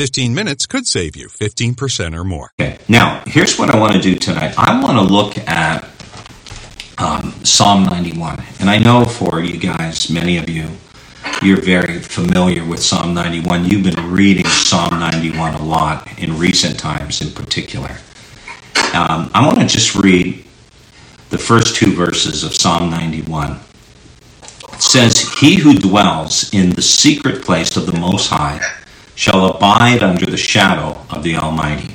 15 minutes could save you 15% or more. Okay. Now, here's what I want to do tonight. I want to look at um, Psalm 91. And I know for you guys, many of you, you're very familiar with Psalm 91. You've been reading Psalm 91 a lot in recent times, in particular. Um, I want to just read the first two verses of Psalm 91. It says, He who dwells in the secret place of the Most High shall abide under the shadow of the Almighty.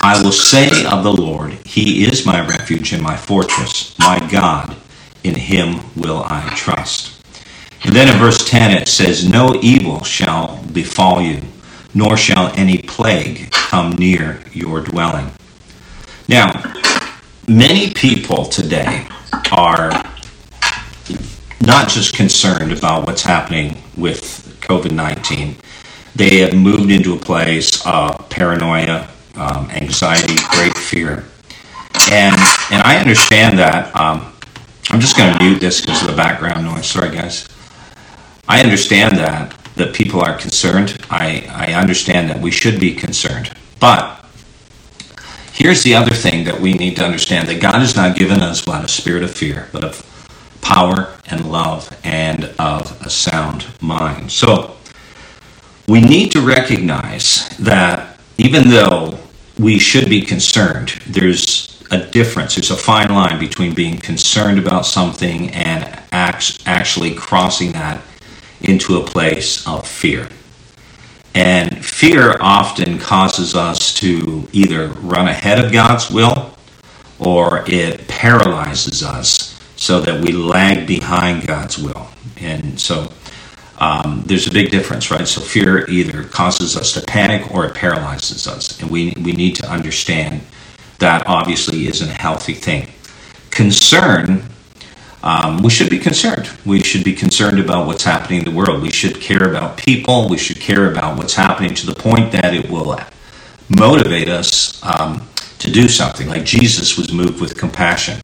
I will say of the Lord, He is my refuge and my fortress, my God, in Him will I trust. And then in verse 10 it says, No evil shall befall you, nor shall any plague come near your dwelling. Now, many people today are not just concerned about what's happening with COVID 19, they have moved into a place of paranoia, um, anxiety, great fear. And, and I understand that. Um, I'm just going to mute this because of the background noise. Sorry, guys. I understand that that people are concerned. I, I understand that we should be concerned. But here's the other thing that we need to understand that God has not given us what a spirit of fear, but of power and love and of a sound mind. So we need to recognize that even though we should be concerned, there's a difference. There's a fine line between being concerned about something and actually crossing that into a place of fear. And fear often causes us to either run ahead of God's will or it paralyzes us so that we lag behind God's will. And so um, there's a big difference, right? So fear either causes us to panic or it paralyzes us. And we, we need to understand that obviously isn't a healthy thing. Concern um, we should be concerned. We should be concerned about what's happening in the world. We should care about people. We should care about what's happening to the point that it will motivate us um, to do something. Like Jesus was moved with compassion.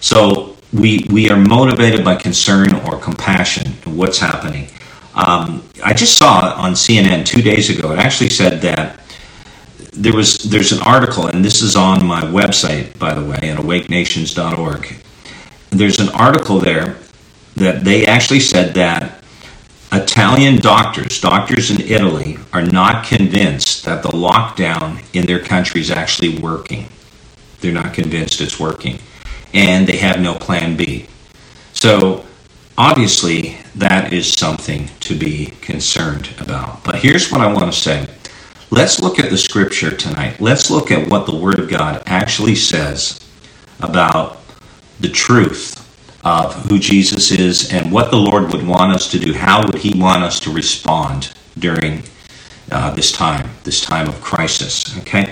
So we we are motivated by concern or compassion and what's happening. Um, I just saw on CNN two days ago. It actually said that there was there's an article, and this is on my website, by the way, at awakenations.org there's an article there that they actually said that Italian doctors, doctors in Italy, are not convinced that the lockdown in their country is actually working. They're not convinced it's working. And they have no plan B. So, obviously, that is something to be concerned about. But here's what I want to say let's look at the scripture tonight. Let's look at what the Word of God actually says about the truth of who Jesus is and what the Lord would want us to do. How would He want us to respond during uh, this time, this time of crisis? Okay.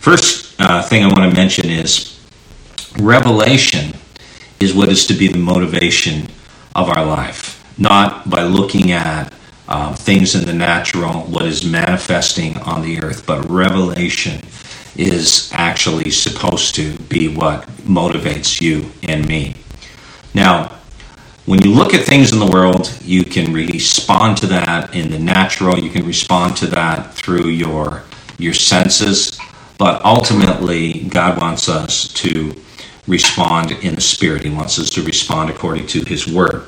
First uh, thing I want to mention is revelation is what is to be the motivation of our life, not by looking at uh, things in the natural, what is manifesting on the earth, but revelation is actually supposed to be what motivates you and me. Now, when you look at things in the world, you can respond to that in the natural, you can respond to that through your your senses, but ultimately God wants us to respond in the spirit. He wants us to respond according to his word.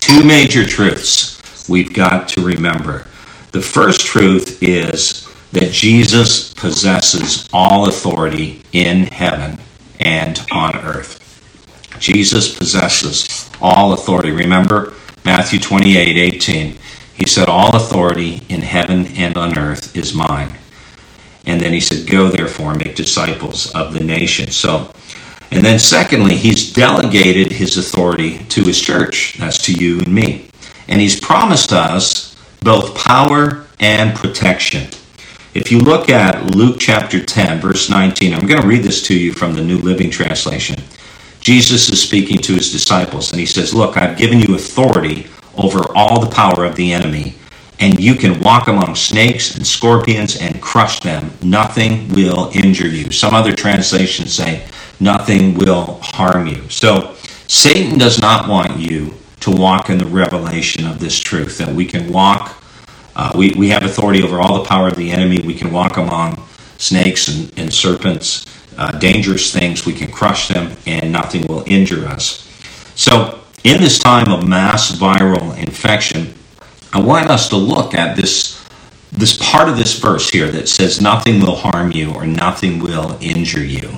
Two major truths we've got to remember. The first truth is that Jesus possesses all authority in heaven and on earth. Jesus possesses all authority. Remember Matthew 28 18. He said, All authority in heaven and on earth is mine. And then he said, Go therefore and make disciples of the nations. So, and then secondly, he's delegated his authority to his church. That's to you and me. And he's promised us both power and protection. If you look at Luke chapter 10, verse 19, I'm going to read this to you from the New Living Translation. Jesus is speaking to his disciples, and he says, Look, I've given you authority over all the power of the enemy, and you can walk among snakes and scorpions and crush them. Nothing will injure you. Some other translations say, Nothing will harm you. So, Satan does not want you to walk in the revelation of this truth that we can walk uh, we, we have authority over all the power of the enemy. We can walk among snakes and, and serpents, uh, dangerous things. We can crush them, and nothing will injure us. So, in this time of mass viral infection, I want us to look at this this part of this verse here that says nothing will harm you or nothing will injure you.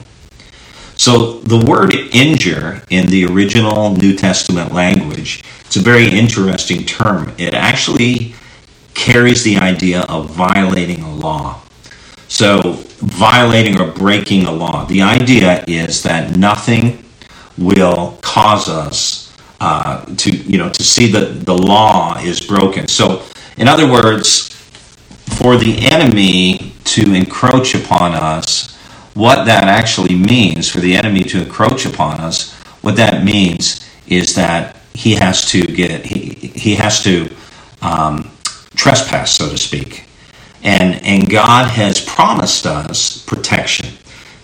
So the word injure in the original New Testament language, it's a very interesting term. It actually carries the idea of violating a law. So, violating or breaking a law. The idea is that nothing will cause us uh, to, you know, to see that the law is broken. So, in other words, for the enemy to encroach upon us, what that actually means for the enemy to encroach upon us, what that means is that he has to get he, he has to um, trespass, so to speak. And, and God has promised us protection.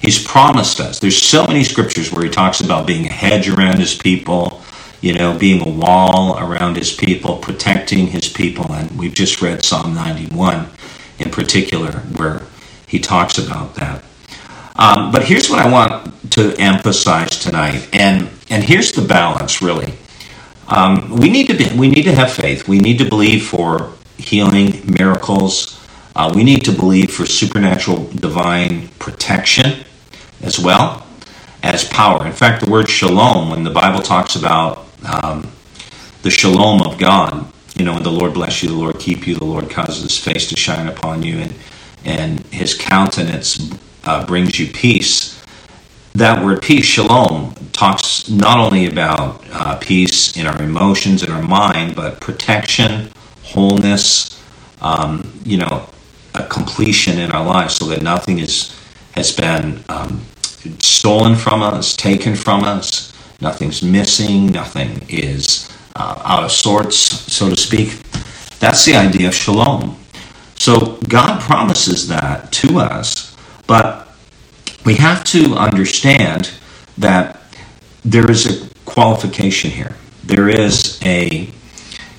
He's promised us. There's so many scriptures where he talks about being a hedge around his people, you know, being a wall around his people, protecting his people. And we've just read Psalm 91 in particular, where he talks about that. Um, but here's what I want to emphasize tonight, and and here's the balance really. Um, we need to be, we need to have faith. We need to believe for healing, miracles. Uh, we need to believe for supernatural divine protection as well as power. In fact, the word shalom, when the Bible talks about um, the shalom of God, you know, when the Lord bless you, the Lord keep you, the Lord causes his face to shine upon you, and, and his countenance uh, brings you peace. That word peace, shalom, talks not only about uh, peace in our emotions, in our mind, but protection, wholeness, um, you know, a completion in our lives so that nothing is has been um, stolen from us, taken from us, nothing's missing, nothing is uh, out of sorts, so to speak. That's the idea of shalom. So God promises that to us, but we have to understand that there is a qualification here. There is a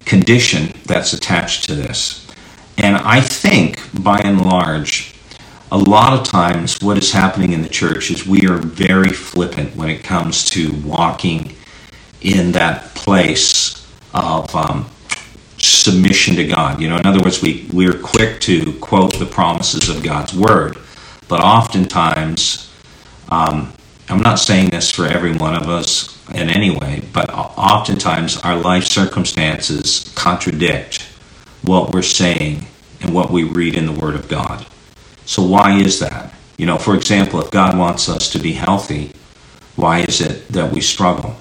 condition that's attached to this. And I think, by and large, a lot of times what is happening in the church is we are very flippant when it comes to walking in that place of um, submission to God. You know, in other words, we, we're quick to quote the promises of God's word, but oftentimes, um, I'm not saying this for every one of us, in any way, but oftentimes our life circumstances contradict what we're saying and what we read in the Word of God. So, why is that? You know, for example, if God wants us to be healthy, why is it that we struggle?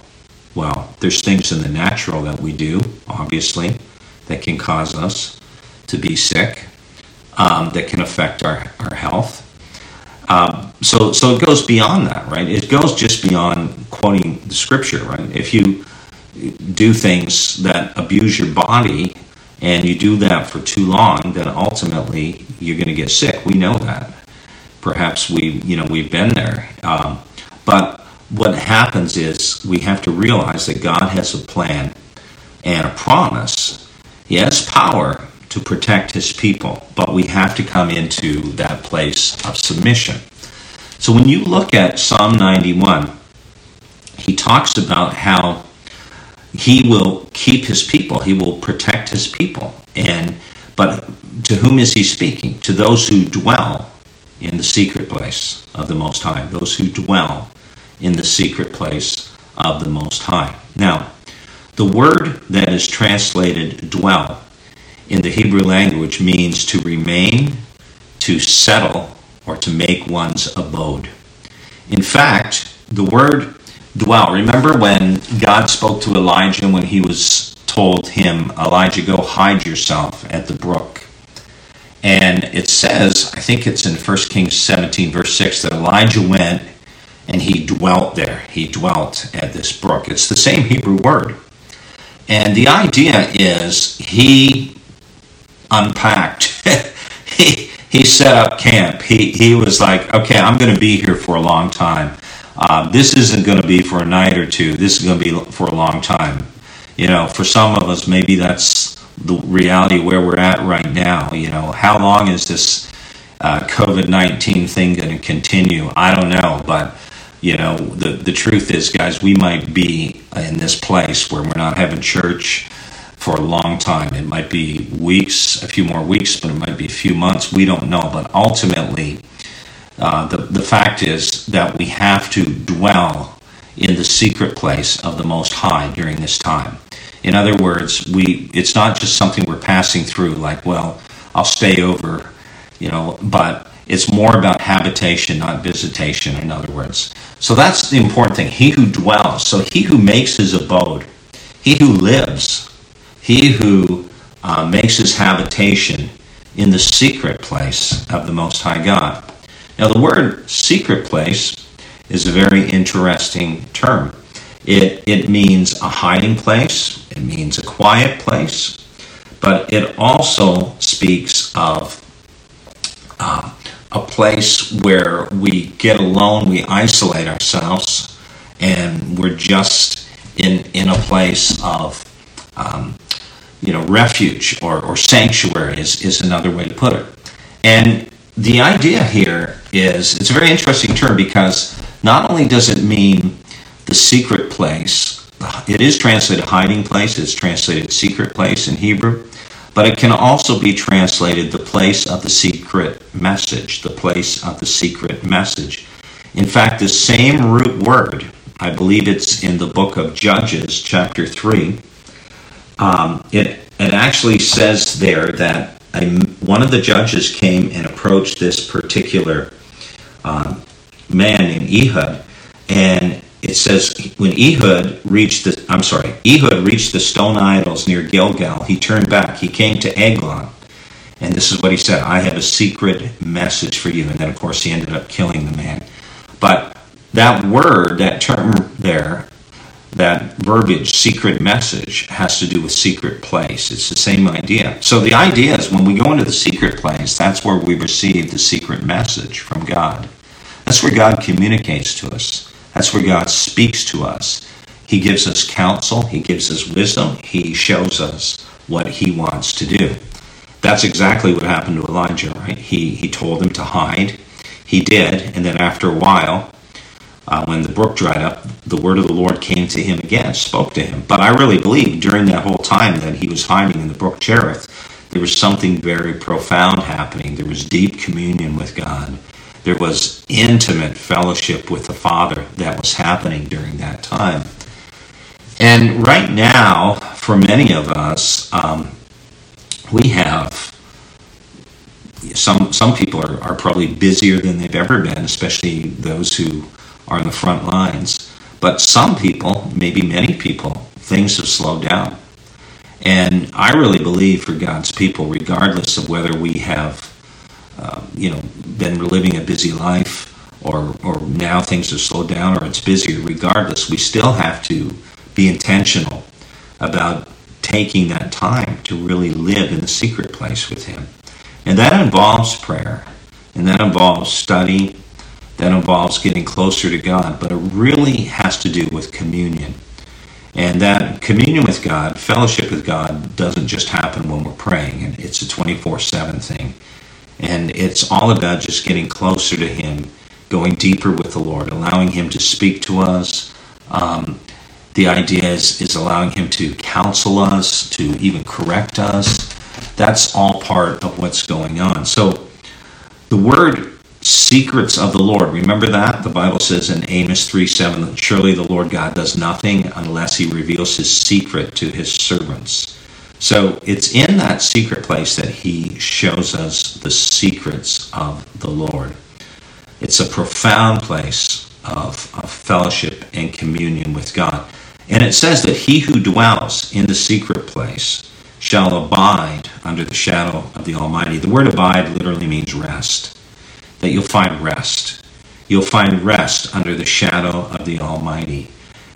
Well, there's things in the natural that we do, obviously, that can cause us to be sick, um, that can affect our, our health. Um, so, so it goes beyond that, right? It goes just beyond quoting the scripture, right? If you do things that abuse your body and you do that for too long, then ultimately you're going to get sick. We know that. Perhaps we, you know, we've been there. Um, but what happens is we have to realize that God has a plan and a promise. He has power to protect his people, but we have to come into that place of submission. So when you look at Psalm 91, he talks about how he will keep his people, he will protect his people. And but to whom is he speaking? To those who dwell in the secret place of the Most High, those who dwell in the secret place of the Most High. Now, the word that is translated dwell in the Hebrew language means to remain, to settle, or to make one's abode. In fact, the word dwell, remember when God spoke to Elijah when he was told him, Elijah, go hide yourself at the brook. And it says, I think it's in 1 Kings 17, verse 6, that Elijah went and he dwelt there. He dwelt at this brook. It's the same Hebrew word. And the idea is he unpacked. he, he set up camp. He, he was like, okay, I'm going to be here for a long time. Uh, this isn't going to be for a night or two. This is going to be for a long time. You know, for some of us, maybe that's the reality where we're at right now. You know, how long is this uh, COVID 19 thing going to continue? I don't know. But, you know, the, the truth is, guys, we might be in this place where we're not having church for a long time. It might be weeks, a few more weeks, but it might be a few months. We don't know. But ultimately, uh, the, the fact is that we have to dwell in the secret place of the Most High during this time. In other words, we it's not just something we're passing through like, well, I'll stay over, you know, but it's more about habitation, not visitation, in other words. So that's the important thing. He who dwells, so he who makes his abode, he who lives, he who uh, makes his habitation in the secret place of the Most High God. Now, the word secret place is a very interesting term. It, it means a hiding place, it means a quiet place, but it also speaks of uh, a place where we get alone, we isolate ourselves, and we're just in, in a place of um, you know refuge or, or sanctuary is, is another way to put it. And the idea here is it's a very interesting term because not only does it mean the secret place. It is translated hiding place, it's translated secret place in Hebrew, but it can also be translated the place of the secret message, the place of the secret message. In fact, the same root word, I believe it's in the book of Judges, chapter 3, um, it, it actually says there that one of the judges came and approached this particular um, man named Ehud, and it says when Ehud reached the I'm sorry, Ehud reached the stone idols near Gilgal, he turned back. He came to Eglon. And this is what he said, I have a secret message for you. And then of course he ended up killing the man. But that word, that term there, that verbiage, secret message, has to do with secret place. It's the same idea. So the idea is when we go into the secret place, that's where we receive the secret message from God. That's where God communicates to us. That's where God speaks to us. He gives us counsel, He gives us wisdom, He shows us what He wants to do. That's exactly what happened to Elijah, right? He, he told him to hide. He did, and then after a while, uh, when the brook dried up, the word of the Lord came to him again, spoke to him. But I really believe during that whole time that he was hiding in the brook Cherith, there was something very profound happening. There was deep communion with God. There was intimate fellowship with the Father that was happening during that time. And right now, for many of us, um, we have some some people are, are probably busier than they've ever been, especially those who are in the front lines. But some people, maybe many people, things have slowed down. And I really believe for God's people, regardless of whether we have uh, you know, been living a busy life, or or now things have slowed down, or it's busier. Regardless, we still have to be intentional about taking that time to really live in the secret place with Him, and that involves prayer, and that involves study, that involves getting closer to God, but it really has to do with communion. And that communion with God, fellowship with God, doesn't just happen when we're praying, and it's a 24 7 thing. And it's all about just getting closer to Him, going deeper with the Lord, allowing Him to speak to us. Um, the idea is, is allowing Him to counsel us, to even correct us. That's all part of what's going on. So the word secrets of the Lord, remember that? The Bible says in Amos 3 7 surely the Lord God does nothing unless He reveals His secret to His servants. So it's in that secret place that he shows us the secrets of the Lord. It's a profound place of, of fellowship and communion with God. And it says that he who dwells in the secret place shall abide under the shadow of the Almighty. The word abide literally means rest, that you'll find rest. You'll find rest under the shadow of the Almighty.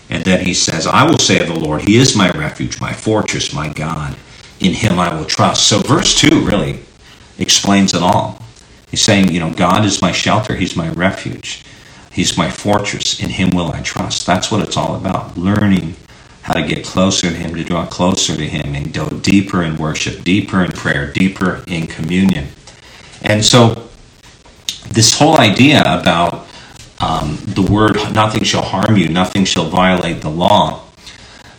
And then he says, I will say of the Lord, He is my refuge, my fortress, my God. In Him I will trust. So, verse 2 really explains it all. He's saying, you know, God is my shelter, He's my refuge, He's my fortress. In Him will I trust. That's what it's all about. Learning how to get closer to Him, to draw closer to Him, and go deeper in worship, deeper in prayer, deeper in communion. And so, this whole idea about um, the word nothing shall harm you, nothing shall violate the law,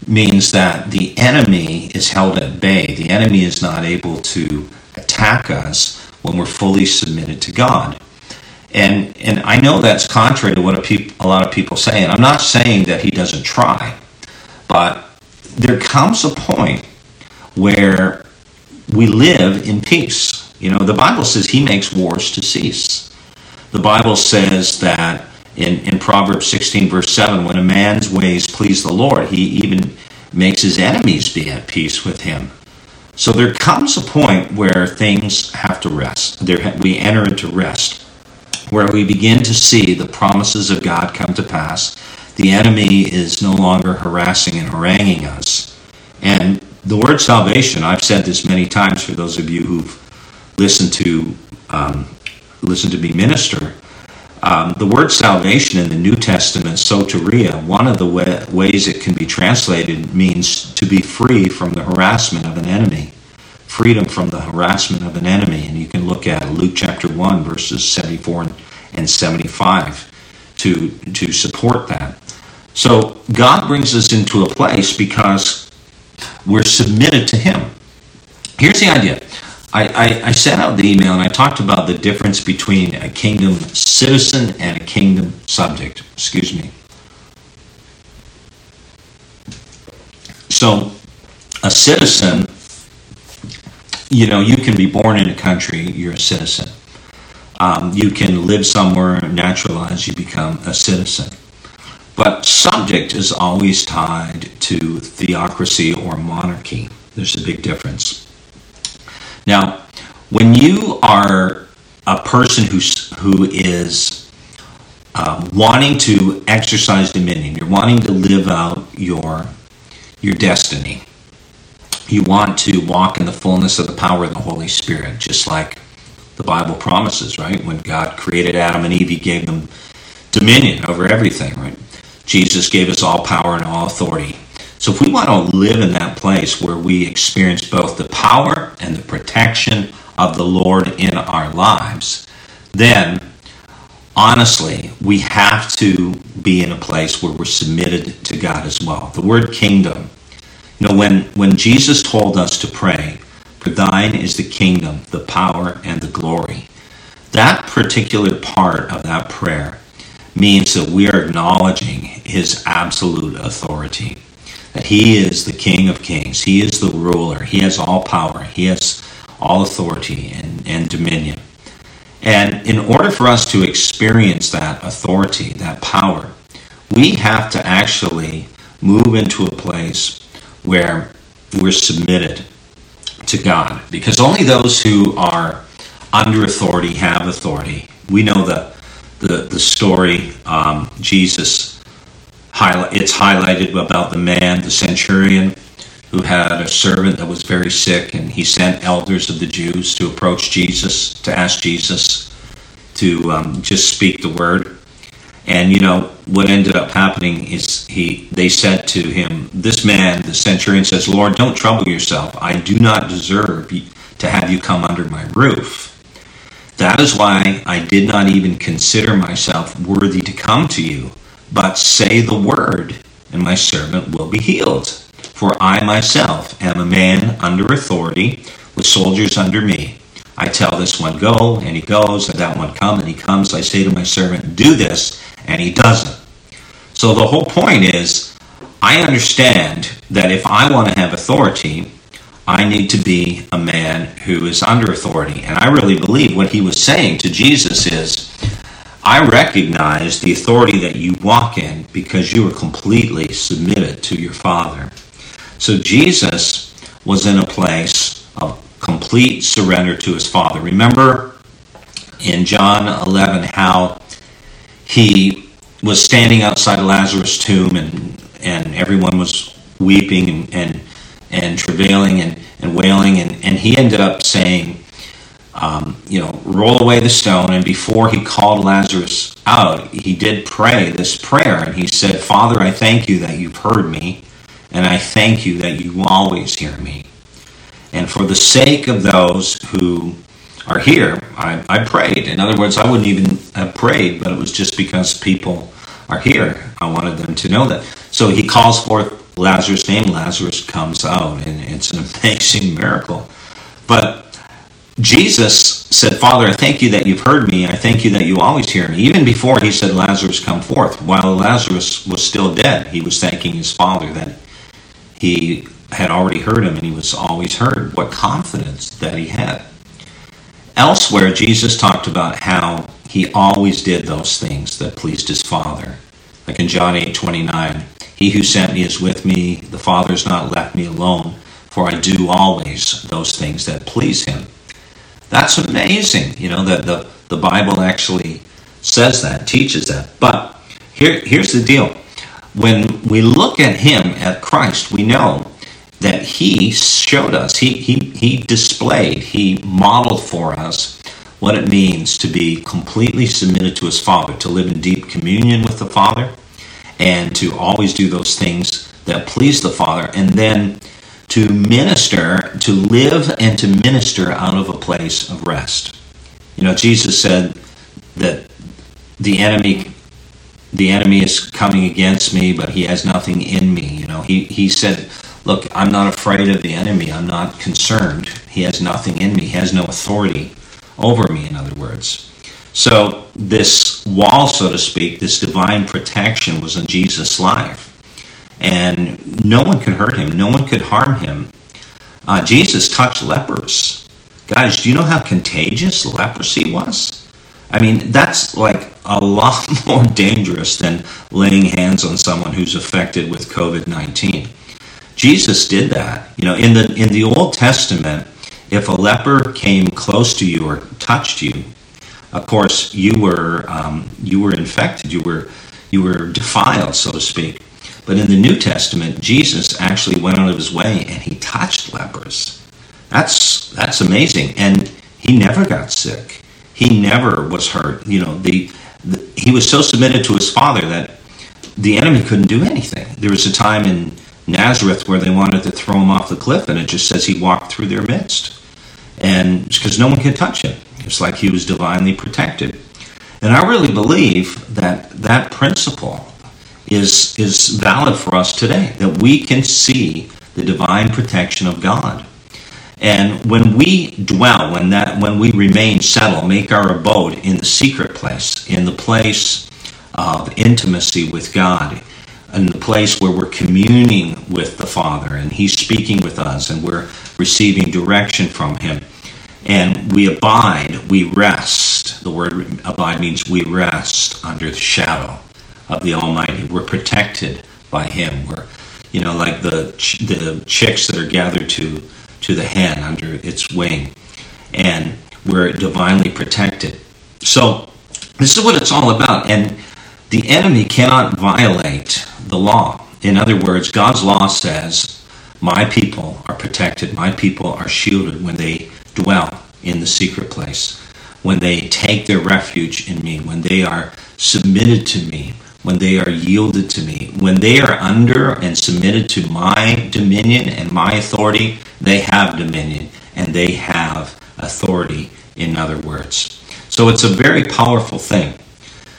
means that the enemy is held at bay. The enemy is not able to attack us when we're fully submitted to God. And, and I know that's contrary to what a, peop, a lot of people say. And I'm not saying that he doesn't try, but there comes a point where we live in peace. You know, the Bible says he makes wars to cease. The Bible says that in, in Proverbs 16, verse 7, when a man's ways please the Lord, he even makes his enemies be at peace with him. So there comes a point where things have to rest. There, we enter into rest, where we begin to see the promises of God come to pass. The enemy is no longer harassing and haranguing us. And the word salvation, I've said this many times for those of you who've listened to um, listened to me minister. Um, the word salvation in the New Testament, soteria, one of the way, ways it can be translated means to be free from the harassment of an enemy. Freedom from the harassment of an enemy. And you can look at Luke chapter 1, verses 74 and 75 to, to support that. So God brings us into a place because we're submitted to Him. Here's the idea I, I, I, sent out the email and I talked about the difference between a kingdom citizen and a kingdom subject. Excuse me. So, a citizen, you know, you can be born in a country, you're a citizen. Um, you can live somewhere, naturalize, you become a citizen. But subject is always tied to theocracy or monarchy. There's a big difference. Now, when you are a person who's, who is uh, wanting to exercise dominion, you're wanting to live out your, your destiny, you want to walk in the fullness of the power of the Holy Spirit, just like the Bible promises, right? When God created Adam and Eve, He gave them dominion over everything, right? Jesus gave us all power and all authority. So if we want to live in that place where we experience both the power and the protection of the Lord in our lives, then honestly, we have to be in a place where we're submitted to God as well. The word kingdom, you know, when, when Jesus told us to pray, for thine is the kingdom, the power, and the glory, that particular part of that prayer means that we are acknowledging his absolute authority that He is the King of Kings. He is the ruler. He has all power. He has all authority and, and dominion. And in order for us to experience that authority, that power, we have to actually move into a place where we're submitted to God. Because only those who are under authority have authority. We know the, the, the story, um, Jesus it's highlighted about the man, the centurion, who had a servant that was very sick, and he sent elders of the Jews to approach Jesus, to ask Jesus to um, just speak the word. And you know what ended up happening is he they said to him, "This man, the centurion, says, Lord, don't trouble yourself. I do not deserve to have you come under my roof." That is why I did not even consider myself worthy to come to you but say the word, and my servant will be healed. For I myself am a man under authority, with soldiers under me. I tell this one, go, and he goes, and that one, come, and he comes. I say to my servant, do this, and he does it. So the whole point is, I understand that if I want to have authority, I need to be a man who is under authority. And I really believe what he was saying to Jesus is, I recognize the authority that you walk in because you are completely submitted to your Father. So Jesus was in a place of complete surrender to his Father. Remember in John 11 how he was standing outside Lazarus' tomb and, and everyone was weeping and, and, and travailing and, and wailing, and, and he ended up saying, um, you know, roll away the stone. And before he called Lazarus out, he did pray this prayer. And he said, Father, I thank you that you've heard me, and I thank you that you always hear me. And for the sake of those who are here, I, I prayed. In other words, I wouldn't even have prayed, but it was just because people are here. I wanted them to know that. So he calls forth Lazarus' name. Lazarus comes out, and it's an amazing miracle. But Jesus said, Father, I thank you that you've heard me. I thank you that you always hear me. Even before he said, Lazarus, come forth. While Lazarus was still dead, he was thanking his Father that he had already heard him and he was always heard. What confidence that he had. Elsewhere, Jesus talked about how he always did those things that pleased his Father. Like in John 8 29, He who sent me is with me, the Father has not left me alone, for I do always those things that please him. That's amazing, you know, that the, the Bible actually says that, teaches that. But here, here's the deal. When we look at him, at Christ, we know that he showed us, he, he, he displayed, he modeled for us what it means to be completely submitted to his Father, to live in deep communion with the Father, and to always do those things that please the Father, and then to minister, to live and to minister out of a place of rest. You know, Jesus said that the enemy the enemy is coming against me, but he has nothing in me. You know, he, he said, Look, I'm not afraid of the enemy. I'm not concerned. He has nothing in me. He has no authority over me, in other words. So, this wall, so to speak, this divine protection was in Jesus' life and no one could hurt him, no one could harm him. Uh, Jesus touched lepers. Guys, do you know how contagious leprosy was? I mean, that's like a lot more dangerous than laying hands on someone who's affected with COVID 19. Jesus did that. You know, in the in the Old Testament, if a leper came close to you or touched you, of course you were um, you were infected. You were you were defiled, so to speak. But in the New Testament, Jesus actually went out of his way and he touched lepers. That's that's amazing. And he never got sick. He never was hurt. You know, the, the he was so submitted to his father that the enemy couldn't do anything. There was a time in Nazareth where they wanted to throw him off the cliff, and it just says he walked through their midst. And because no one could touch him. It's like he was divinely protected. And I really believe that that principle is, is valid for us today, that we can see the divine protection of God. And when we dwell, when that when we remain settled, make our abode in the secret place, in the place of intimacy with God, in the place where we're communing with the Father and He's speaking with us and we're receiving direction from Him. And we abide, we rest. The word abide means we rest under the shadow of the Almighty. We're protected by Him. We're, you know, like the ch- the chicks that are gathered to to the hen under its wing, and we're divinely protected. So this is what it's all about. And the enemy cannot violate the law. In other words, God's law says, "My people are protected. My people are shielded when they dwell in the secret place." When they take their refuge in me, when they are submitted to me, when they are yielded to me. When they are under and submitted to my dominion and my authority, they have dominion and they have authority, in other words. So it's a very powerful thing.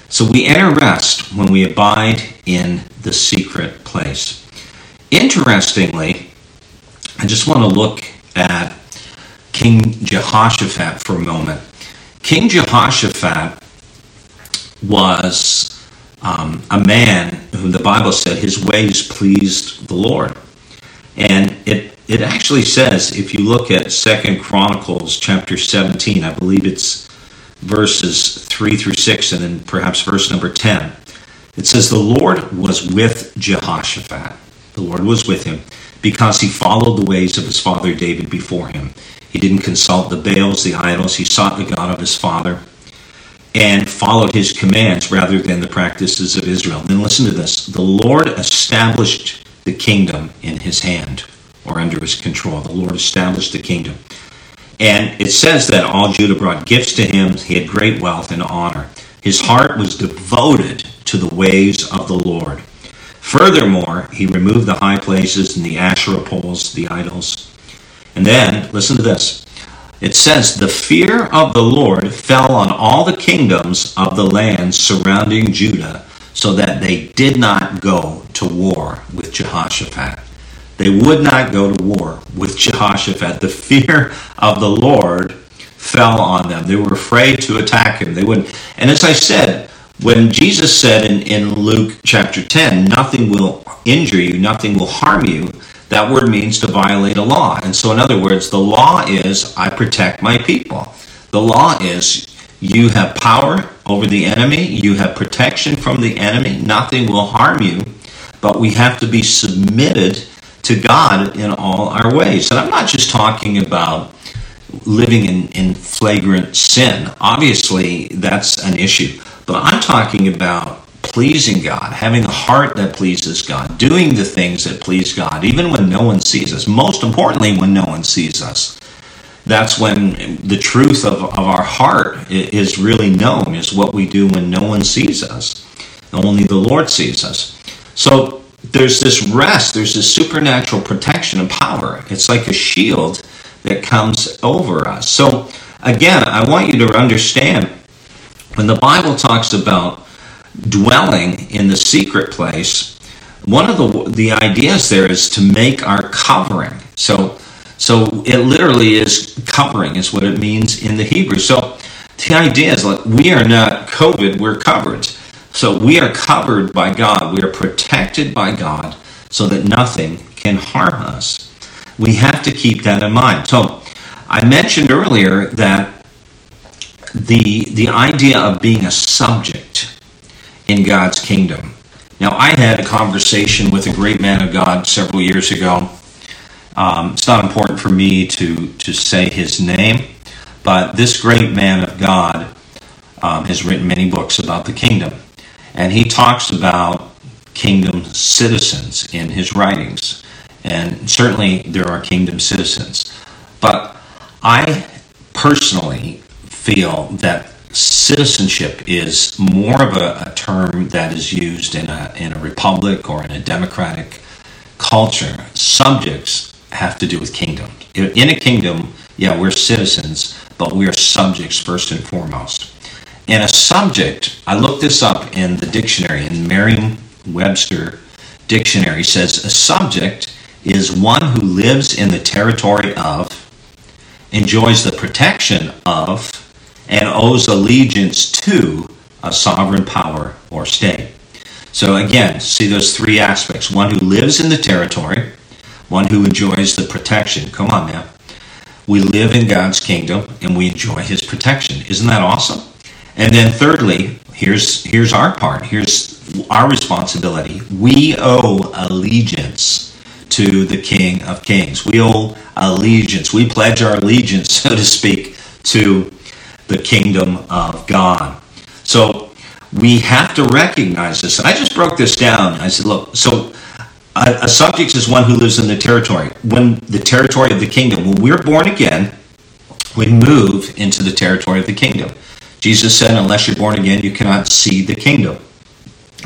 So we enter rest when we abide in the secret place. Interestingly, I just want to look at King Jehoshaphat for a moment. King Jehoshaphat was um, a man whom the Bible said his ways pleased the Lord. And it it actually says, if you look at Second Chronicles chapter 17, I believe it's verses 3 through 6, and then perhaps verse number 10, it says, The Lord was with Jehoshaphat. The Lord was with him because he followed the ways of his father David before him He didn't consult the Baals, the idols. He sought the God of his father and followed his commands rather than the practices of Israel. Then listen to this the Lord established the kingdom in his hand or under his control. The Lord established the kingdom. And it says that all Judah brought gifts to him. He had great wealth and honor. His heart was devoted to the ways of the Lord. Furthermore, he removed the high places and the Asherah poles, the idols. And then, listen to this. It says, The fear of the Lord fell on all the kingdoms of the land surrounding Judah, so that they did not go to war with Jehoshaphat. They would not go to war with Jehoshaphat. The fear of the Lord fell on them. They were afraid to attack him. They wouldn't. And as I said, when Jesus said in, in Luke chapter 10, nothing will injure you, nothing will harm you, that word means to violate a law. And so, in other words, the law is I protect my people. The law is you have power over the enemy, you have protection from the enemy, nothing will harm you, but we have to be submitted to God in all our ways. And I'm not just talking about living in, in flagrant sin. Obviously, that's an issue. But I'm talking about pleasing God, having a heart that pleases God, doing the things that please God, even when no one sees us. Most importantly, when no one sees us. That's when the truth of, of our heart is really known, is what we do when no one sees us. Only the Lord sees us. So there's this rest, there's this supernatural protection and power. It's like a shield that comes over us. So, again, I want you to understand when the Bible talks about dwelling in the secret place, one of the the ideas there is to make our covering. So, so it literally is covering is what it means in the Hebrew. So, the idea is like we are not COVID, we're covered. So we are covered by God. We are protected by God so that nothing can harm us. We have to keep that in mind. So I mentioned earlier that the the idea of being a subject in God's kingdom. Now I had a conversation with a great man of God several years ago. Um, it's not important for me to to say his name, but this great man of God um, has written many books about the kingdom, and he talks about kingdom citizens in his writings, and certainly there are kingdom citizens, but I personally feel that citizenship is more of a, a, term that is used in a, in a republic or in a democratic culture. Subjects have to do with kingdom. In a kingdom, yeah, we're citizens, but we are subjects first and foremost. And a subject, I looked this up in the dictionary, in Merriam Webster Dictionary, says a subject is one who lives in the territory of, enjoys the protection of, and owes allegiance to a sovereign power or state. So again, see those three aspects one who lives in the territory, one who enjoys the protection. Come on now. We live in God's kingdom and we enjoy his protection. Isn't that awesome? And then thirdly, here's here's our part. Here's our responsibility. We owe allegiance to the King of Kings. We owe allegiance. We pledge our allegiance, so to speak, to the kingdom of God. So we have to recognize this. I just broke this down. I said, look, so a, a subject is one who lives in the territory. When the territory of the kingdom, when we're born again, we move into the territory of the kingdom. Jesus said, unless you're born again, you cannot see the kingdom.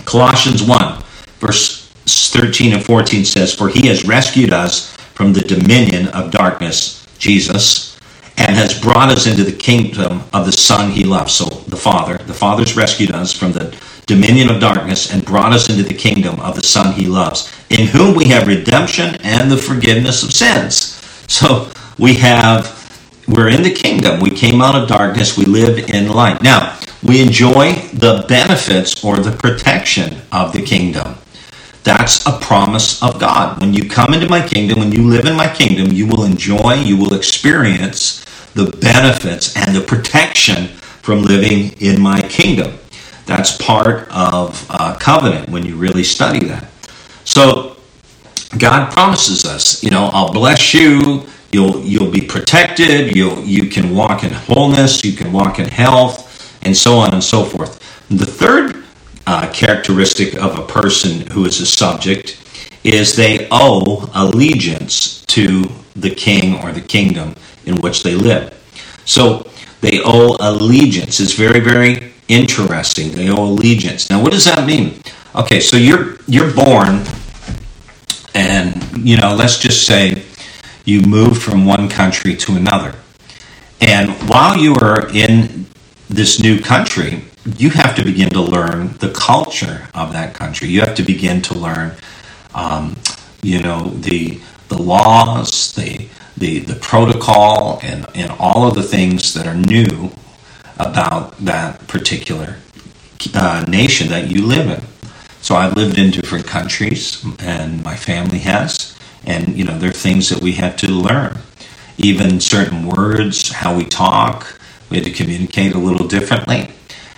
Colossians 1, verse 13 and 14 says, For he has rescued us from the dominion of darkness, Jesus, and has brought us into the kingdom of the Son he loves. So the Father, the Father's rescued us from the dominion of darkness and brought us into the kingdom of the Son he loves, in whom we have redemption and the forgiveness of sins. So we have, we're in the kingdom. We came out of darkness. We live in light. Now, we enjoy the benefits or the protection of the kingdom. That's a promise of God. When you come into my kingdom, when you live in my kingdom, you will enjoy, you will experience the benefits and the protection from living in my kingdom. That's part of uh, covenant when you really study that. So, God promises us, you know, I'll bless you, you'll you'll be protected. You you can walk in wholeness. You can walk in health, and so on and so forth. The third uh, characteristic of a person who is a subject is they owe allegiance to the king or the kingdom in which they live. So they owe allegiance. It's very very interesting. They owe allegiance. Now, what does that mean? Okay, so you're you're born, and you know, let's just say you move from one country to another, and while you are in this new country, you have to begin to learn the culture of that country. You have to begin to learn, um, you know, the the laws, the the the protocol, and and all of the things that are new about that particular uh, nation that you live in. So I've lived in different countries, and my family has, and you know there are things that we have to learn. Even certain words, how we talk, we had to communicate a little differently,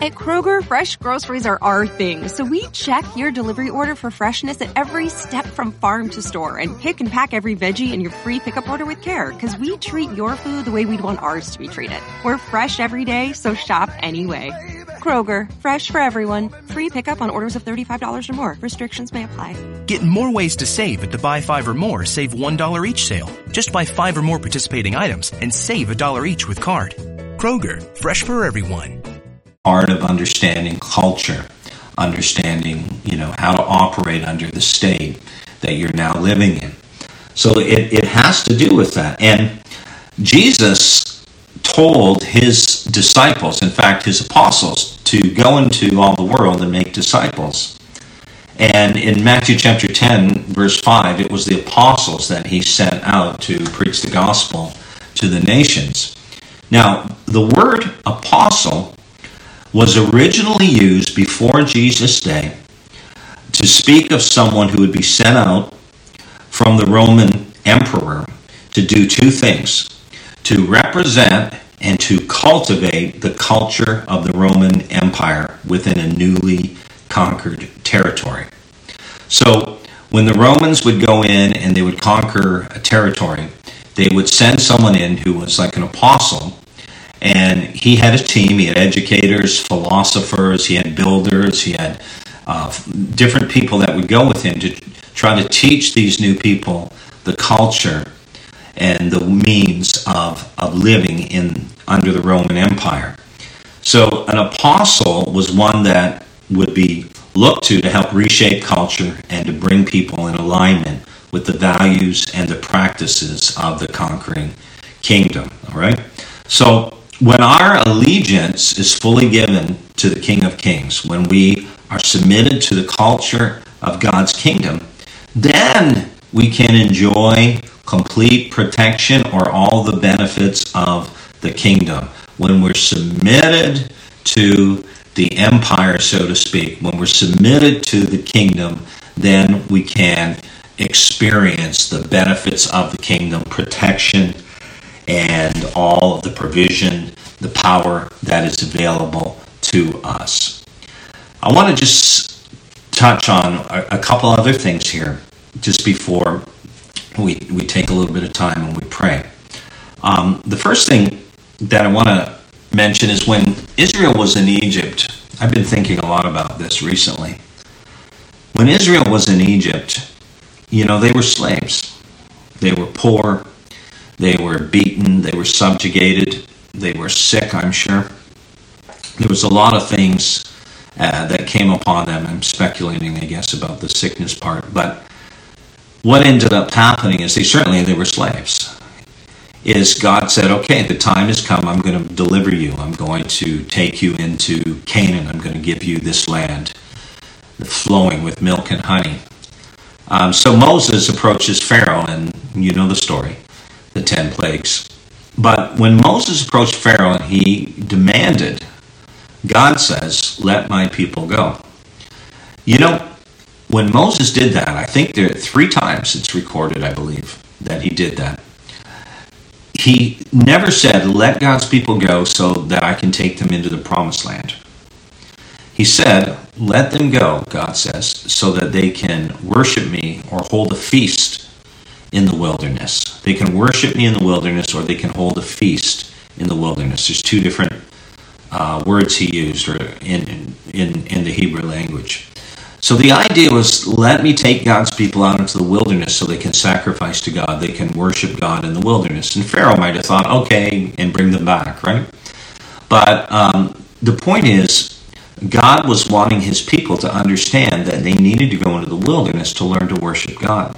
At Kroger, fresh groceries are our thing, so we check your delivery order for freshness at every step from farm to store and pick and pack every veggie in your free pickup order with care because we treat your food the way we'd want ours to be treated. We're fresh every day, so shop anyway. Kroger, fresh for everyone. Free pickup on orders of $35 or more. Restrictions may apply. Get more ways to save at the Buy Five or More Save $1 each sale. Just buy five or more participating items and save a dollar each with card. Kroger, fresh for everyone. Part of understanding culture, understanding, you know, how to operate under the state that you're now living in. So it, it has to do with that. And Jesus told his disciples, in fact, his apostles, to go into all the world and make disciples. And in Matthew chapter 10, verse 5, it was the apostles that he sent out to preach the gospel to the nations. Now, the word apostle was originally used before Jesus' day to speak of someone who would be sent out from the Roman emperor to do two things to represent and to cultivate the culture of the Roman Empire within a newly conquered territory. So, when the Romans would go in and they would conquer a territory, they would send someone in who was like an apostle and he had a team. He had educators, philosophers, he had builders, he had uh, different people that would go with him to try to teach these new people the culture and the means of, of living in under the Roman Empire. So an apostle was one that would be looked to to help reshape culture and to bring people in alignment with the values and the practices of the conquering kingdom. All right? So when our allegiance is fully given to the King of Kings, when we are submitted to the culture of God's kingdom, then we can enjoy complete protection or all the benefits of the kingdom. When we're submitted to the empire, so to speak, when we're submitted to the kingdom, then we can experience the benefits of the kingdom, protection, and all of the provision, the power that is available to us. I want to just touch on a, couple other things here just before we, we take a little bit of time and we pray. Um, the first thing that I want to mention is when Israel was in Egypt, I've been thinking a lot about this recently. When Israel was in Egypt, you know, they were slaves. They were poor, they were beaten, they were subjugated, they were sick, I'm sure. There was a lot of things uh, that came upon them. I'm speculating, I guess, about the sickness part. But what ended up happening is they certainly they were slaves. Is God said, okay, the time has come. I'm going to deliver you. I'm going to take you into Canaan. I'm going to give you this land flowing with milk and honey. Um, so Moses approaches Pharaoh, and you know the story the 10 plagues. But when Moses approached Pharaoh and he demanded, God says, Let my people go. You know, when Moses did that, I think there three times it's recorded, I believe, that he did that. He never said, Let God's people go so that I can take them into the promised land. He said, Let them go, God says, so that they can worship me or hold a feast in the wilderness. They can worship me in the wilderness or they can hold a feast in the wilderness. There's two different uh, words he used or in, in, in the Hebrew language. So the idea was let me take God's people out into the wilderness so they can sacrifice to God, they can worship God in the wilderness. And Pharaoh might have thought, okay, and bring them back, right? But um, the point is, God was wanting his people to understand that they needed to go into the wilderness to learn to worship God.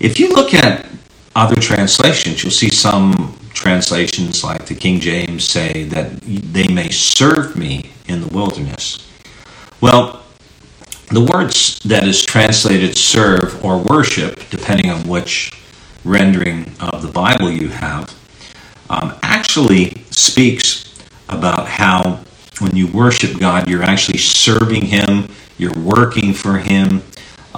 If you look at other translations, you'll see some translations like the King James say that they may serve me in the wilderness. Well, the words that is translated serve or worship, depending on which rendering of the Bible you have, um, actually speaks about how when you worship God, you're actually serving Him, you're working for Him,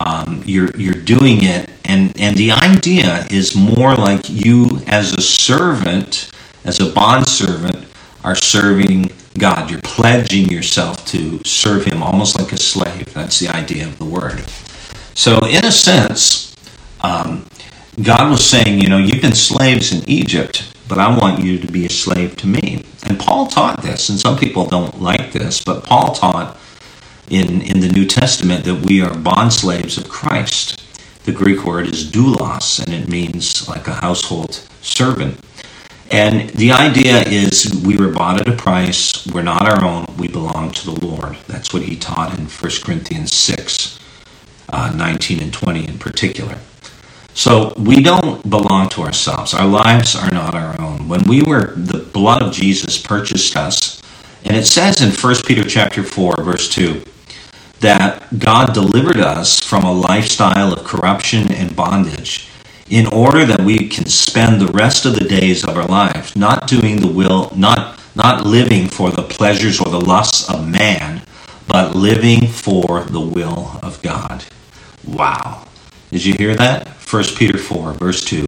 um, you're you're doing it, and and the idea is more like you as a servant, as a bond servant, are serving God. You're pledging yourself to serve Him, almost like a slave. That's the idea of the word. So, in a sense, um, God was saying, you know, you've been slaves in Egypt, but I want you to be a slave to me. And Paul taught this, and some people don't like this, but Paul taught in, in the New Testament that we are bond slaves of Christ. The Greek word is doulos, and it means like a household servant. And the idea is we were bought at a price, we're not our own, we belong to the Lord. That's what he taught in 1 Corinthians 6, uh, 19 and 20 in particular. So we don't belong to ourselves. Our lives are not our own. When we were the blood of Jesus purchased us, and it says in 1 Peter chapter 4 verse 2 that God delivered us from a lifestyle of corruption and bondage in order that we can spend the rest of the days of our lives not doing the will, not not living for the pleasures or the lusts of man, but living for the will of God. Wow. Did you hear that? 1 Peter 4, verse 2.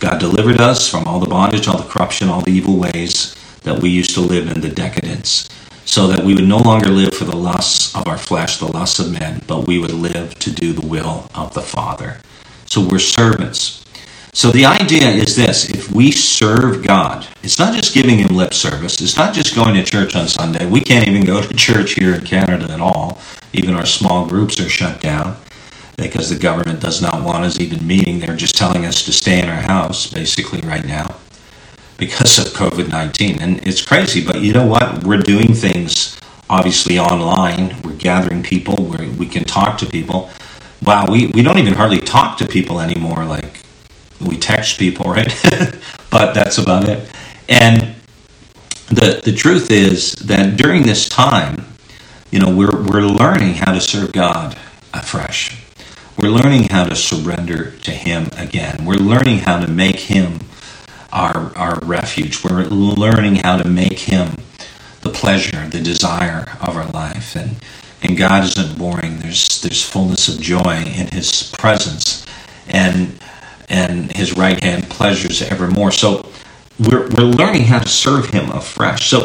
God delivered us from all the bondage, all the corruption, all the evil ways that we used to live in the decadence, so that we would no longer live for the lusts of our flesh, the lusts of men, but we would live to do the will of the Father. So we're servants. So the idea is this if we serve God, it's not just giving Him lip service, it's not just going to church on Sunday. We can't even go to church here in Canada at all. Even our small groups are shut down because the government does not want us even meeting. They're just telling us to stay in our house, basically, right now because of COVID 19. And it's crazy, but you know what? We're doing things obviously online. We're gathering people, where we can talk to people. Wow, we, we don't even hardly talk to people anymore. Like, we text people, right? but that's about it. And the, the truth is that during this time, you know, we're, we're learning how to serve God afresh we're learning how to surrender to Him again. We're learning how to make Him our, our refuge. We're learning how to make Him the pleasure, the desire of our life. And, and God isn't boring. There's, there's fullness of joy in His presence and, and His right hand pleasures evermore. So we're, we're learning how to serve Him afresh. So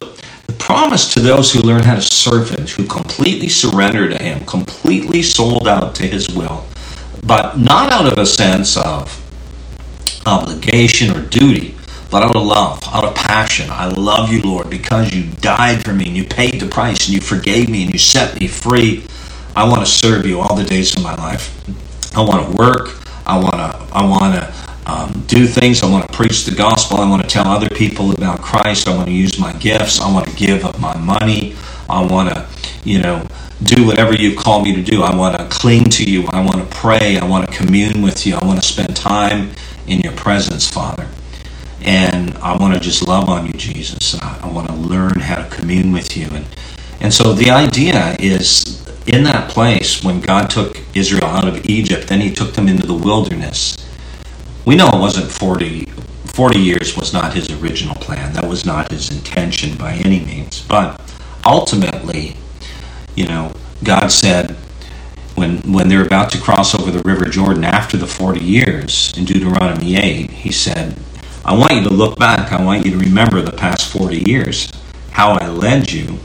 the promise to those who learn how to serve Him, who completely surrender to Him, completely sold out to His will, but not out of a sense of obligation or duty, but out of love, out of passion. I love you, Lord, because you died for me and you paid the price and you forgave me and you set me free. I want to serve you all the days of my life. I want to work. I want to. I want to um, do things. I want to preach the gospel. I want to tell other people about Christ. I want to use my gifts. I want to give up my money. I want to, you know, do whatever you call me to do. I want to cling to you. I want to pray. I want to commune with you. I want to spend time in your presence, Father. And I want to just love on you, Jesus. I want to learn how to commune with you. And, and so the idea is in that place when God took Israel out of Egypt, then he took them into the wilderness. We know it wasn't 40, 40 years was not his original plan. That was not his intention by any means. But ultimately, you know, God said, when when they're about to cross over the River Jordan after the 40 years in Deuteronomy 8, he said, I want you to look back. I want you to remember the past 40 years, how I led you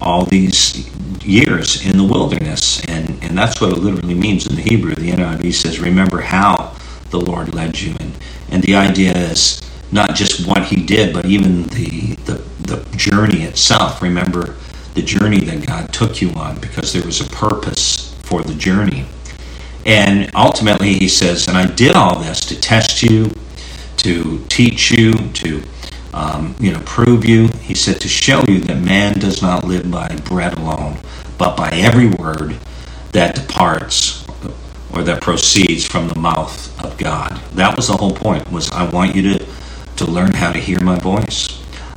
all these years in the wilderness. And, and that's what it literally means in the Hebrew. The NIV says, remember how the Lord led you. And, and the idea is not just what he did, but even the, the, the journey itself. Remember the journey that God took you on because there was a purpose for the journey. And ultimately, he says, and I did all this to test you, to teach you, to um, you know prove you. He said to show you that man does not live by bread alone, but by every word that departs or that proceeds from the mouth of God. That was the whole point. Was I want you to to learn how to hear my voice.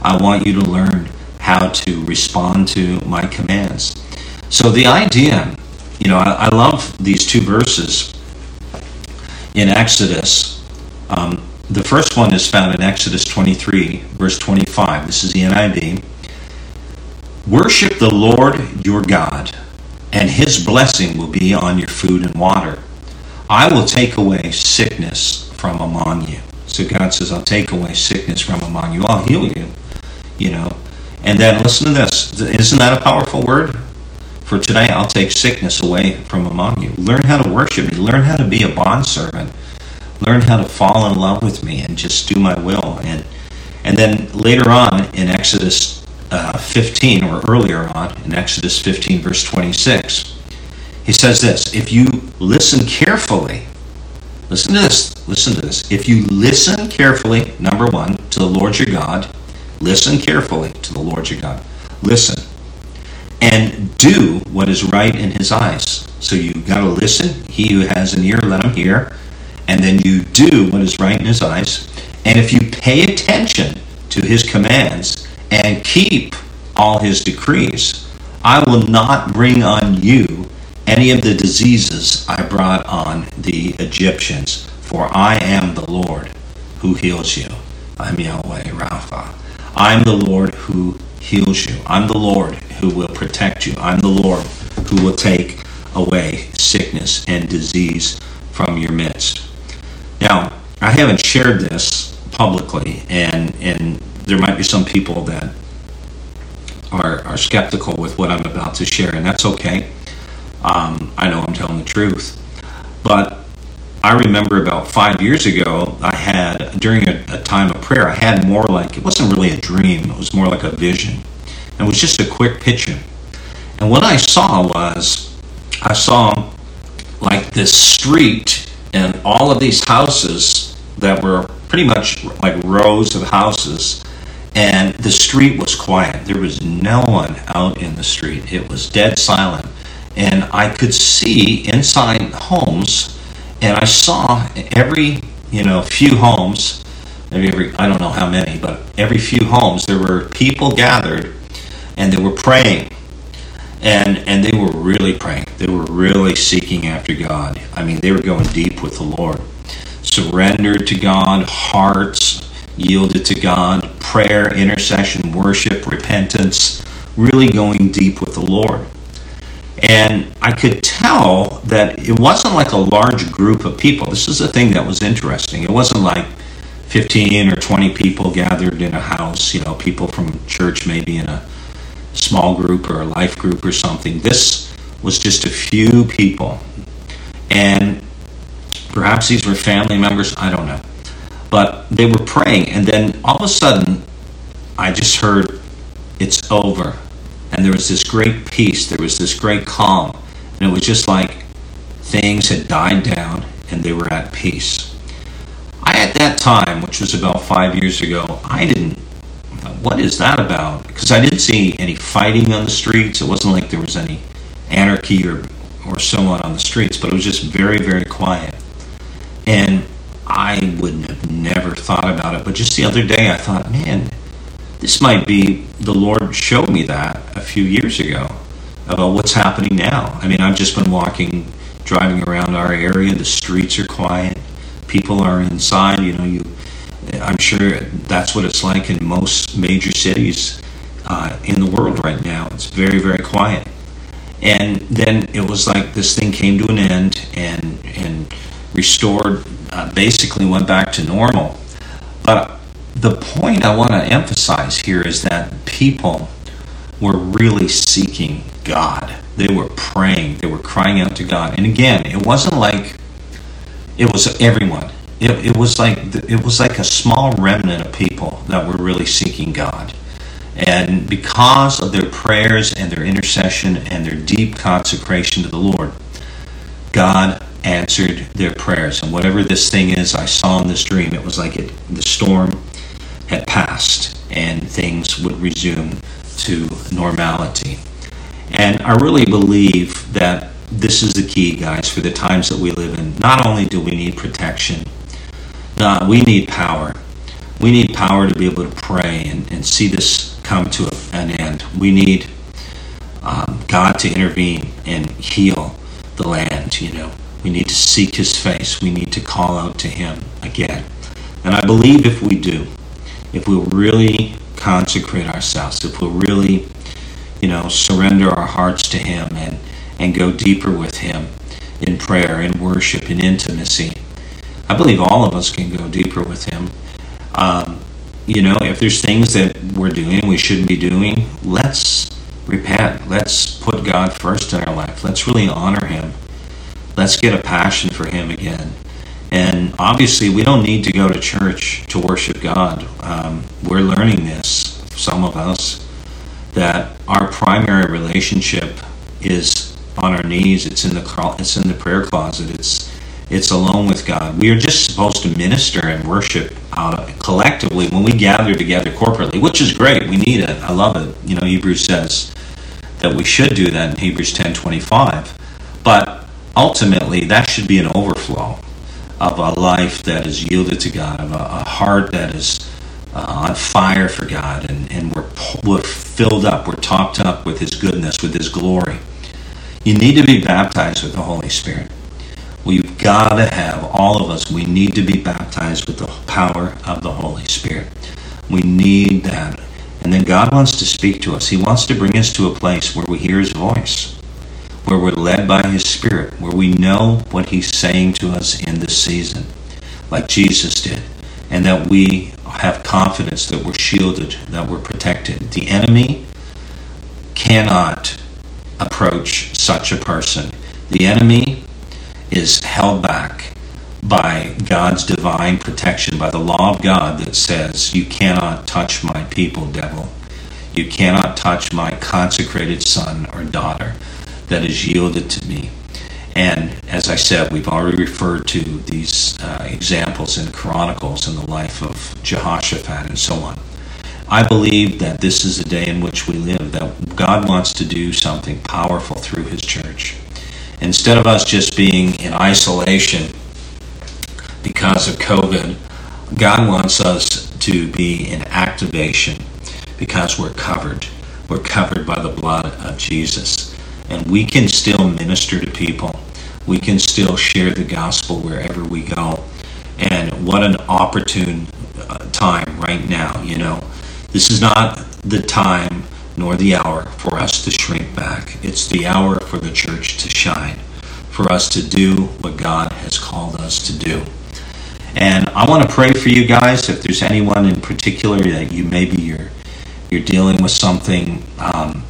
I want you to learn how to respond to my commands. So the idea you know, I, I love these two verses in Exodus. Um, the first one is found in Exodus 23, verse 25. This is the NIV. Worship the Lord your God, and his blessing will be on your food and water. I will take away sickness from among you. So God says, I'll take away sickness from among you. I'll heal you. You know. And then listen to this. Isn't that a powerful word? For today I'll take sickness away from among you. Learn how to worship me. Learn how to be a bondservant. Learn how to fall in love with me and just do my will. And and then later on in Exodus uh, 15, or earlier on in Exodus 15, verse 26, he says this If you listen carefully, listen to this, listen to this. If you listen carefully, number one, to the Lord your God, listen carefully to the Lord your God. Listen and do what is right in his eyes. So you got to listen. He who has an ear, let him hear. And then you do what is right in his eyes. And if you pay attention to his commands and keep all his decrees, I will not bring on you any of the diseases I brought on the Egyptians, for I am the Lord who heals you. I'm Yahweh Rapha. I'm the Lord who heals you. I'm the Lord who will protect you. I'm the Lord who will take away sickness and disease from your midst. Now, I haven't shared this publicly, and, and there might be some people that are, are skeptical with what I'm about to share, and that's okay. Um, I know I'm telling the truth. But I remember about five years ago, I had, during a, a time of prayer, I had more like, it wasn't really a dream, it was more like a vision it was just a quick picture. And what I saw was, I saw like this street and all of these houses that were pretty much like rows of houses. And the street was quiet. There was no one out in the street. It was dead silent. And I could see inside homes, and I saw every, you know, few homes, maybe every, I don't know how many, but every few homes, there were people gathered and they were praying. And, and they were really praying. They were really seeking after God. I mean, they were going deep with the Lord. Surrendered to God, hearts yielded to God, prayer, intercession, worship, repentance, really going deep with the Lord. And I could tell that it wasn't like a large group of people. This is the thing that was interesting. It wasn't like 15 or 20 people gathered in a house, you know, people from church maybe in a small group or a life group or something. This was just a few people. And perhaps these were family members, I don't know. But they were praying, and then all of a sudden, I just heard, It's over. And there was this great peace, there was this great calm. And it was just like things had died down and they were at peace. I, at that time, which was about five years ago, I didn't what is that about? Because I didn't see any fighting on the streets. It wasn't like there was any anarchy or, or so on on the streets, but it was just very, very quiet. And I wouldn't have never thought about it. But just the other day, I thought, man, this might be the Lord showed me that a few years ago about what's happening now. I mean, I've just been walking, driving around our area. The streets are quiet. People are inside. You know, you I'm sure that's what it's like in most major cities uh, in the world right now. It's very, very quiet. And then it was like this thing came to an end and, and restored, uh, basically went back to normal. But the point I want to emphasize here is that people were really seeking God. They were praying, they were crying out to God. And again, it wasn't like it was everyone. It, it was like it was like a small remnant of people that were really seeking God. And because of their prayers and their intercession and their deep consecration to the Lord, God answered their prayers. And whatever this thing is I saw in this dream, it was like it, the storm had passed and things would resume to normality. And I really believe that this is the key, guys, for the times that we live in. Not only do we need protection, uh, we need power. We need power to be able to pray and, and see this come to an end. We need um, God to intervene and heal the land, you know. We need to seek his face. We need to call out to him again. And I believe if we do, if we really consecrate ourselves, if we really, you know, surrender our hearts to him and, and go deeper with him in prayer, in worship, in intimacy, I believe all of us can go deeper with him. Um, you know, if there's things that we're doing we shouldn't be doing, let's repent. Let's put God first in our life. Let's really honor him let's get a passion for Him again. And obviously, we don't need to go to church to worship God. Um, we're learning this, some of us, that our primary relationship is on our knees. It's in the it's in the prayer closet. It's it's alone with God. We are just supposed to minister and worship out collectively when we gather together corporately, which is great. We need it. I love it. You know, Hebrews says that we should do that in Hebrews ten twenty five. But ultimately, that should be an overflow of a life that is yielded to God, of a, a heart that is uh, on fire for God, and, and we're, we're filled up, we're topped up with His goodness, with His glory. You need to be baptized with the Holy Spirit. We've got to have, all of us, we need to be baptized with the power of the Holy Spirit. We need that. And then God wants to speak to us. He wants to bring us to a place where we hear His voice where we're led by His Spirit, where we know what He's saying to us in this season, like Jesus did, and that we have confidence that we're shielded, that we're protected. The enemy cannot approach such a person. The enemy is held back by God's divine protection, by the law of God that says, You cannot touch my people, devil. You cannot touch my consecrated son or daughter that is yielded to me. And as I said, we've already referred to these uh, examples in Chronicles in the life of Jehoshaphat and so on. I believe that this is the day in which we live, that God wants to do something powerful through His church. Instead of us just being in isolation because of COVID, God wants us to be in activation because we're covered. We're covered by the blood of Jesus and we can still minister to people. We can still share the gospel wherever we go. And what an opportune uh, time right now, you know. This is not the time nor the hour for us to shrink back. It's the hour for the church to shine, for us to do what God has called us to do. And I want to pray for you guys. If there's anyone in particular that you maybe you're you're dealing with something um,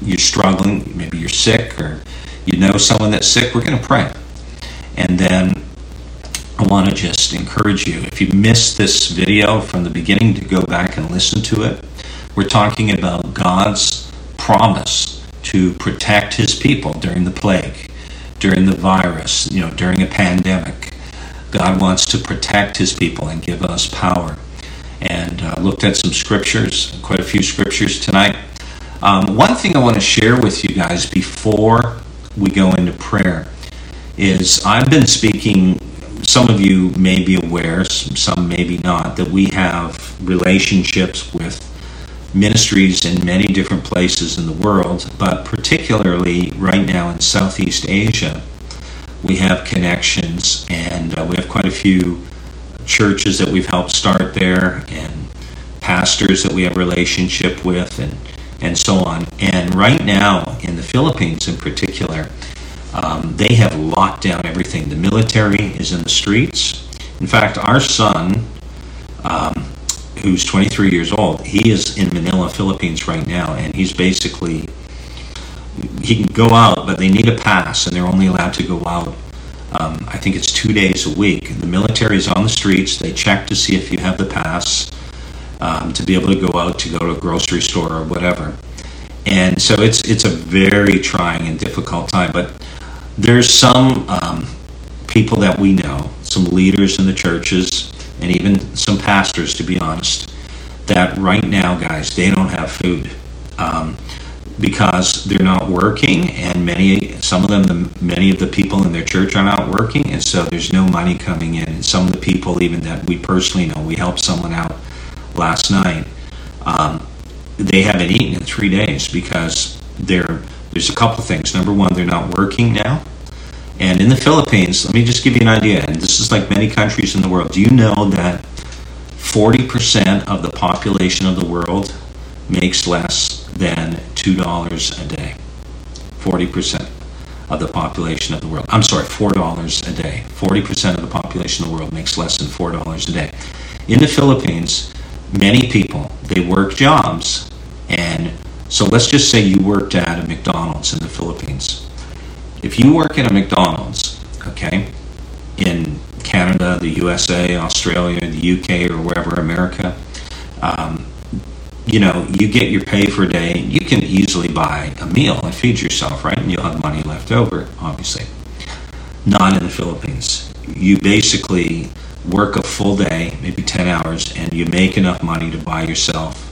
you're struggling, maybe you're sick, or you know someone that's sick, we're going to pray. And then I want to just encourage you if you missed this video from the beginning to go back and listen to it. We're talking about God's promise to protect his people during the plague, during the virus, you know, during a pandemic. God wants to protect his people and give us power. And uh, looked at some scriptures, quite a few scriptures tonight. Um, one thing I want to share with you guys before we go into prayer is I've been speaking, some of you may be aware, some maybe not, that we have relationships with ministries in many different places in the world, but particularly right now in Southeast Asia, we have connections and uh, we have quite a few churches that we've helped start there and pastors that we have relationship with and and so on. And right now, in the Philippines in particular, um, they have locked down everything. The military is in the streets. In fact, our son, um, who's 23 years old, he is in Manila, Philippines right now, and he's basically he can go out, but they need a pass, and they're only allowed to go out. Um, I think it's two days a week. The military is on the streets. They check to see if you have the pass um, to be able to go out to go to a grocery store or whatever. And so it's it's a very trying and difficult time. But there's some um, people that we know, some leaders in the churches, and even some pastors, to be honest, that right now, guys, they don't have food um, because they're not working, and many, some of them, the, many of the people in their church are not working, and so there's no money coming in. And some of the people, even that we personally know, we helped someone out last night. Um, they haven't eaten in three days because there's a couple things. Number one, they're not working now. And in the Philippines, let me just give you an idea, and this is like many countries in the world. Do you know that 40% of the population of the world makes less than $2 a day? 40% of the population of the world. I'm sorry, $4 a day. 40% of the population of the world makes less than $4 a day. In the Philippines, many people, they work jobs and so let's just say you worked at a McDonald's in the Philippines. If you work at a McDonald's, okay, in Canada, the USA, Australia, the UK, or wherever, America, um, you know, you get your pay for a day, you can easily buy a meal and feed yourself, right? And you'll have money left over, obviously. Not in the Philippines. You basically work a full day, maybe 10 hours, and you make enough money to buy yourself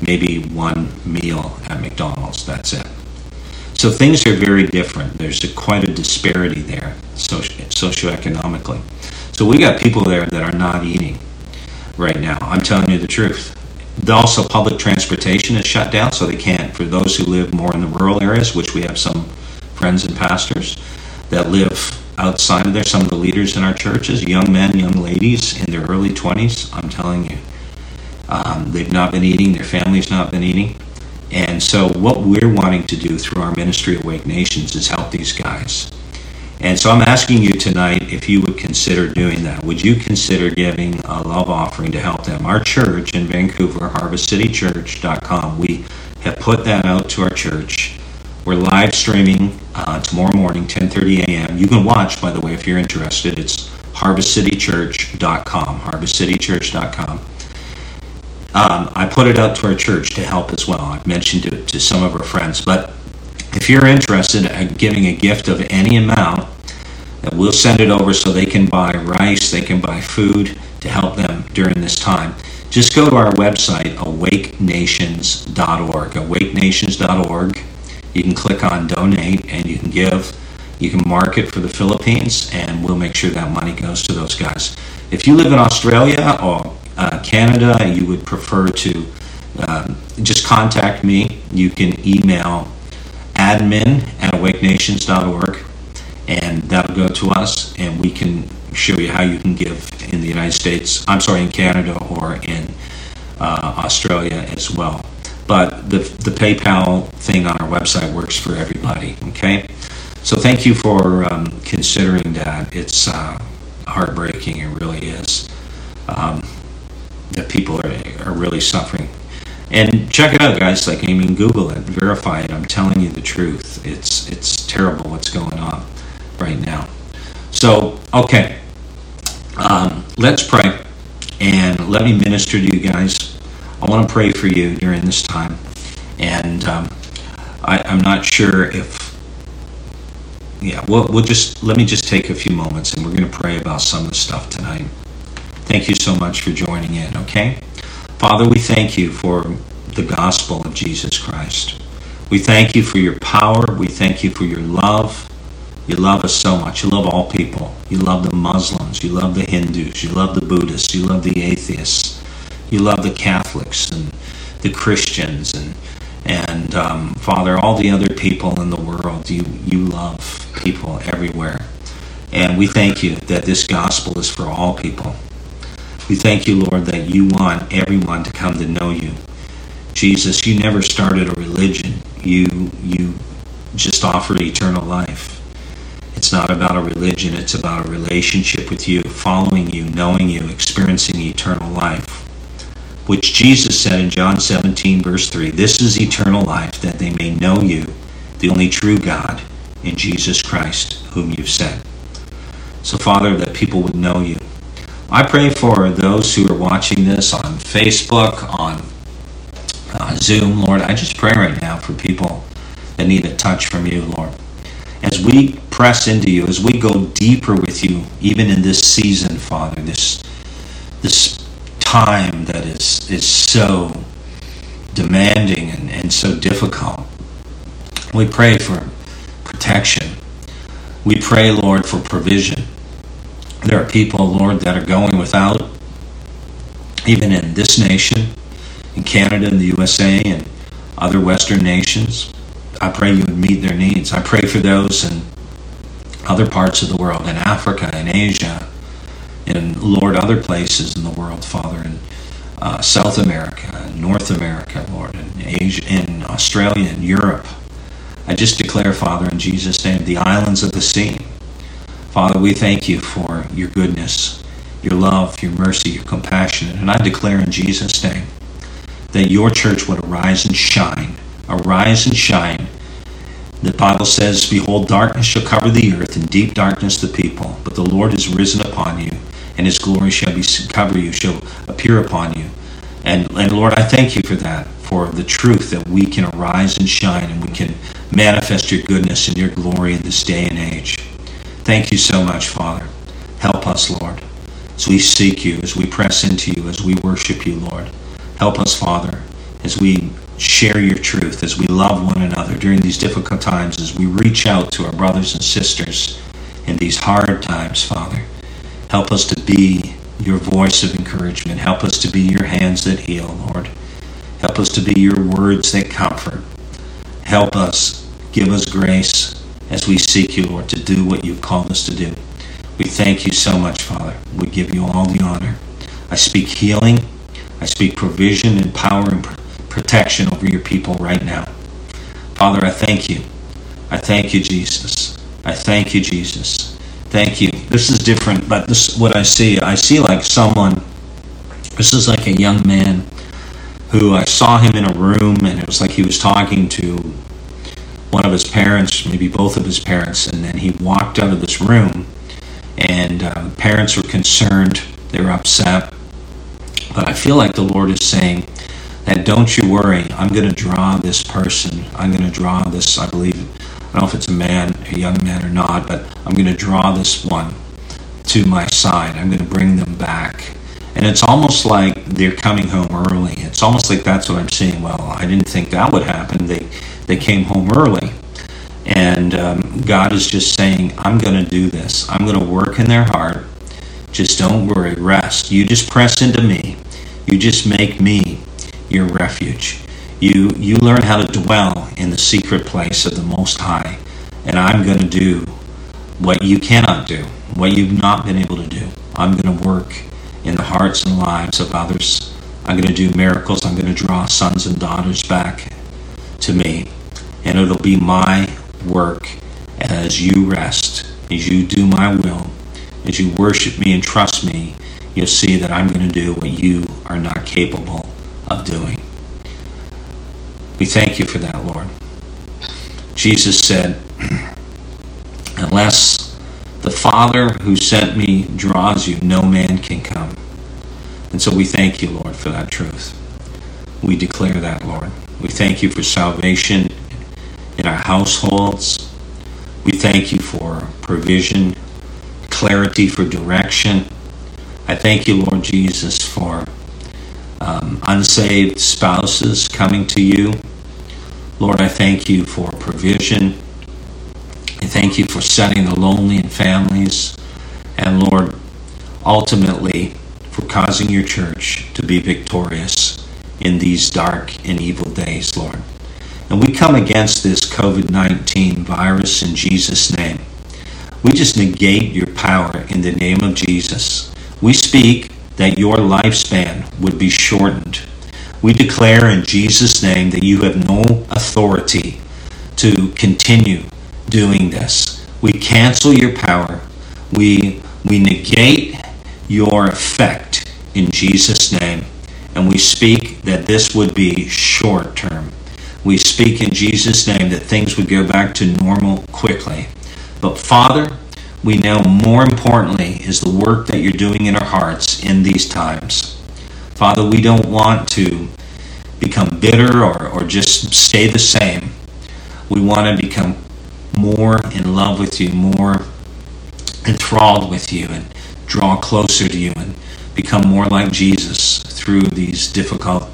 maybe one meal at McDonald's. That's it. So things are very different. There's a, quite a disparity there socio- socioeconomically. So we got people there that are not eating right now. I'm telling you the truth. Also, public transportation is shut down, so they can't. For those who live more in the rural areas, which we have some friends and pastors that live outside of there, some of the leaders in our churches, young men, young ladies in their early 20s, I'm telling you, um, they've not been eating, their family's not been eating. And so, what we're wanting to do through our ministry, Awake Nations, is help these guys. And so, I'm asking you tonight if you would consider doing that. Would you consider giving a love offering to help them? Our church in Vancouver, harvestcitychurch.com, we have put that out to our church. We're live streaming uh, tomorrow morning, 10:30 a.m. You can watch, by the way, if you're interested. It's harvestcitychurch.com. Harvestcitychurch.com. Um, I put it out to our church to help as well. I've mentioned it to some of our friends. But if you're interested in giving a gift of any amount, we'll send it over so they can buy rice, they can buy food to help them during this time. Just go to our website, awakenations.org. Awakenations.org. You can click on donate and you can give. You can mark it for the Philippines, and we'll make sure that money goes to those guys. If you live in Australia or uh, Canada, you would prefer to um, just contact me. You can email admin at awakenations.org and that'll go to us and we can show you how you can give in the United States, I'm sorry, in Canada or in uh, Australia as well. But the, the PayPal thing on our website works for everybody, okay? So thank you for um, considering that. It's uh, heartbreaking, it really is. Um, that people are, are really suffering. And check it out, guys. Like I mean, Google it, verify it. I'm telling you the truth. It's it's terrible what's going on right now. So okay, um, let's pray, and let me minister to you guys. I want to pray for you during this time, and um, I, I'm not sure if yeah, we'll, we'll just let me just take a few moments, and we're going to pray about some of the stuff tonight. Thank you so much for joining in, okay? Father, we thank you for the gospel of Jesus Christ. We thank you for your power. We thank you for your love. You love us so much. You love all people. You love the Muslims. You love the Hindus. You love the Buddhists. You love the atheists. You love the Catholics and the Christians and and um, Father, all the other people in the world. You you love people everywhere, and we thank you that this gospel is for all people. We thank you, Lord, that you want everyone to come to know you. Jesus, you never started a religion. You you just offered eternal life. It's not about a religion, it's about a relationship with you, following you, knowing you, experiencing eternal life. Which Jesus said in John 17, verse 3 This is eternal life, that they may know you, the only true God, in Jesus Christ, whom you've sent. So, Father, that people would know you. I pray for those who are watching this on Facebook, on uh, Zoom, Lord. I just pray right now for people that need a touch from you, Lord. As we press into you, as we go deeper with you, even in this season, Father, this this time that is is so demanding and, and so difficult. We pray for protection. We pray, Lord, for provision. There are people, Lord, that are going without, even in this nation, in Canada in the USA and other Western nations. I pray you would meet their needs. I pray for those in other parts of the world, in Africa, in Asia, in Lord, other places in the world, Father, in uh, South America, North America, Lord, in Asia, in Australia, in Europe. I just declare, Father, in Jesus' name, the islands of the sea. Father, we thank you for your goodness, your love, your mercy, your compassion. And I declare in Jesus' name that your church would arise and shine. Arise and shine. The Bible says, Behold, darkness shall cover the earth, and deep darkness the people. But the Lord is risen upon you, and his glory shall be cover you, shall appear upon you. And, and Lord, I thank you for that, for the truth that we can arise and shine, and we can manifest your goodness and your glory in this day and age. Thank you so much, Father. Help us, Lord, as we seek you, as we press into you, as we worship you, Lord. Help us, Father, as we share your truth, as we love one another during these difficult times, as we reach out to our brothers and sisters in these hard times, Father. Help us to be your voice of encouragement. Help us to be your hands that heal, Lord. Help us to be your words that comfort. Help us, give us grace as we seek you, Lord, to do what you've called us to do. We thank you so much, Father. We give you all the honor. I speak healing I speak provision and power and protection over your people right now. Father, I thank you. I thank you, Jesus. I thank you, Jesus. Thank you. This is different, but this what I see. I see like someone. This is like a young man who I saw him in a room, and it was like he was talking to one of his parents, maybe both of his parents, and then he walked out of this room, and uh, parents were concerned. They were upset but I feel like the Lord is saying that don't you worry, I'm going to draw this person. I'm going to draw this, I believe, I don't know if it's a man, a young man or not, but I'm going to draw this one to my side. I'm going to bring them back. And it's almost like they're coming home early. It's almost like that's what I'm seeing. Well, I didn't think that would happen. They, they came home early. And um, God is just saying, I'm going to do this. I'm going to work in their heart. Just don't worry, rest. You just press into me. You just make me your refuge. You you learn how to dwell in the secret place of the Most High, and I'm going to do what you cannot do, what you've not been able to do. I'm going to work in the hearts and lives of others. I'm going to do miracles. I'm going to draw sons and daughters back to me, and it'll be my work as you rest, as you do my will, as you worship me and trust me you'll see that I'm going to do what you are not capable of doing. We thank you for that, Lord. Jesus said, Unless the Father who sent me draws you, no man can come. And so we thank you, Lord, for that truth. We declare that, Lord. We thank you for salvation in our households. We thank you for provision, clarity for direction, I thank you, Lord Jesus, for um, unsaved spouses coming to you. Lord, I thank you for provision. I thank you for setting the lonely in families. And Lord, ultimately, for causing your church to be victorious in these dark and evil days, Lord. And we come against this COVID 19 virus in Jesus' name. We just negate your power in the name of Jesus. We speak that your lifespan would be shortened. We declare in Jesus' name that you have no authority to continue doing this. We cancel your power. We, we negate your effect in Jesus' name. And we speak that this would be short term. We speak in Jesus' name that things would go back to normal quickly. But Father, we know more importantly is the work that you're doing in our hearts in these times. Father, we don't want to become bitter or, or just stay the same. We want to become more in love with you, more enthralled with you, and draw closer to you and become more like Jesus through these difficult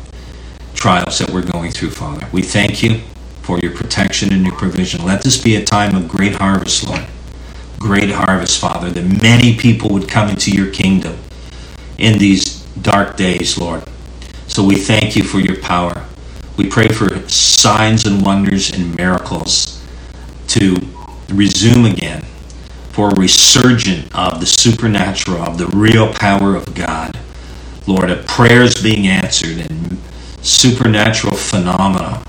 trials that we're going through, Father. We thank you for your protection and your provision. Let this be a time of great harvest, Lord. Great harvest, Father, that many people would come into your kingdom in these dark days, Lord. So we thank you for your power. We pray for signs and wonders and miracles to resume again, for a resurgent of the supernatural, of the real power of God. Lord, of prayers being answered and supernatural phenomena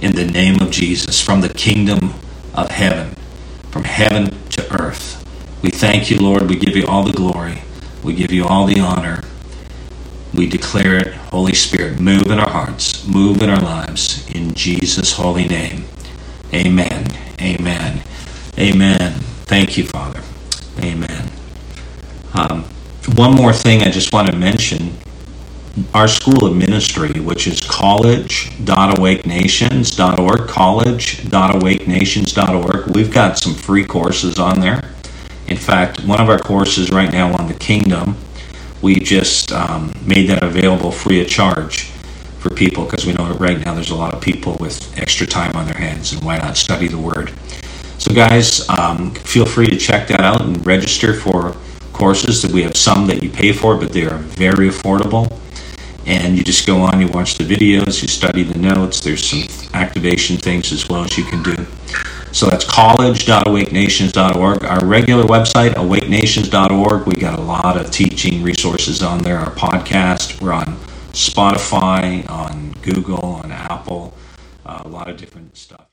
in the name of Jesus from the kingdom of heaven, from heaven to earth. We thank you, Lord. We give you all the glory. We give you all the honor. We declare it, Holy Spirit, move in our hearts, move in our lives, in Jesus' holy name. Amen. Amen. Amen. Thank you, Father. Amen. Um, one more thing I just want to mention our school of ministry, which is college.awakenations.org, college.awakenations.org. We've got some free courses on there. In fact, one of our courses right now on the kingdom, we just um, made that available free of charge for people because we know right now there's a lot of people with extra time on their hands, and why not study the Word? So, guys, um, feel free to check that out and register for courses. That we have some that you pay for, but they are very affordable and you just go on, you watch the videos, you study the notes. There's some activation things as well as you can do. So that's college.awakenations.org. Our regular website, awakenations.org, we got a lot of teaching resources on there. Our podcast, we're on Spotify, on Google, on Apple, uh, a lot of different stuff.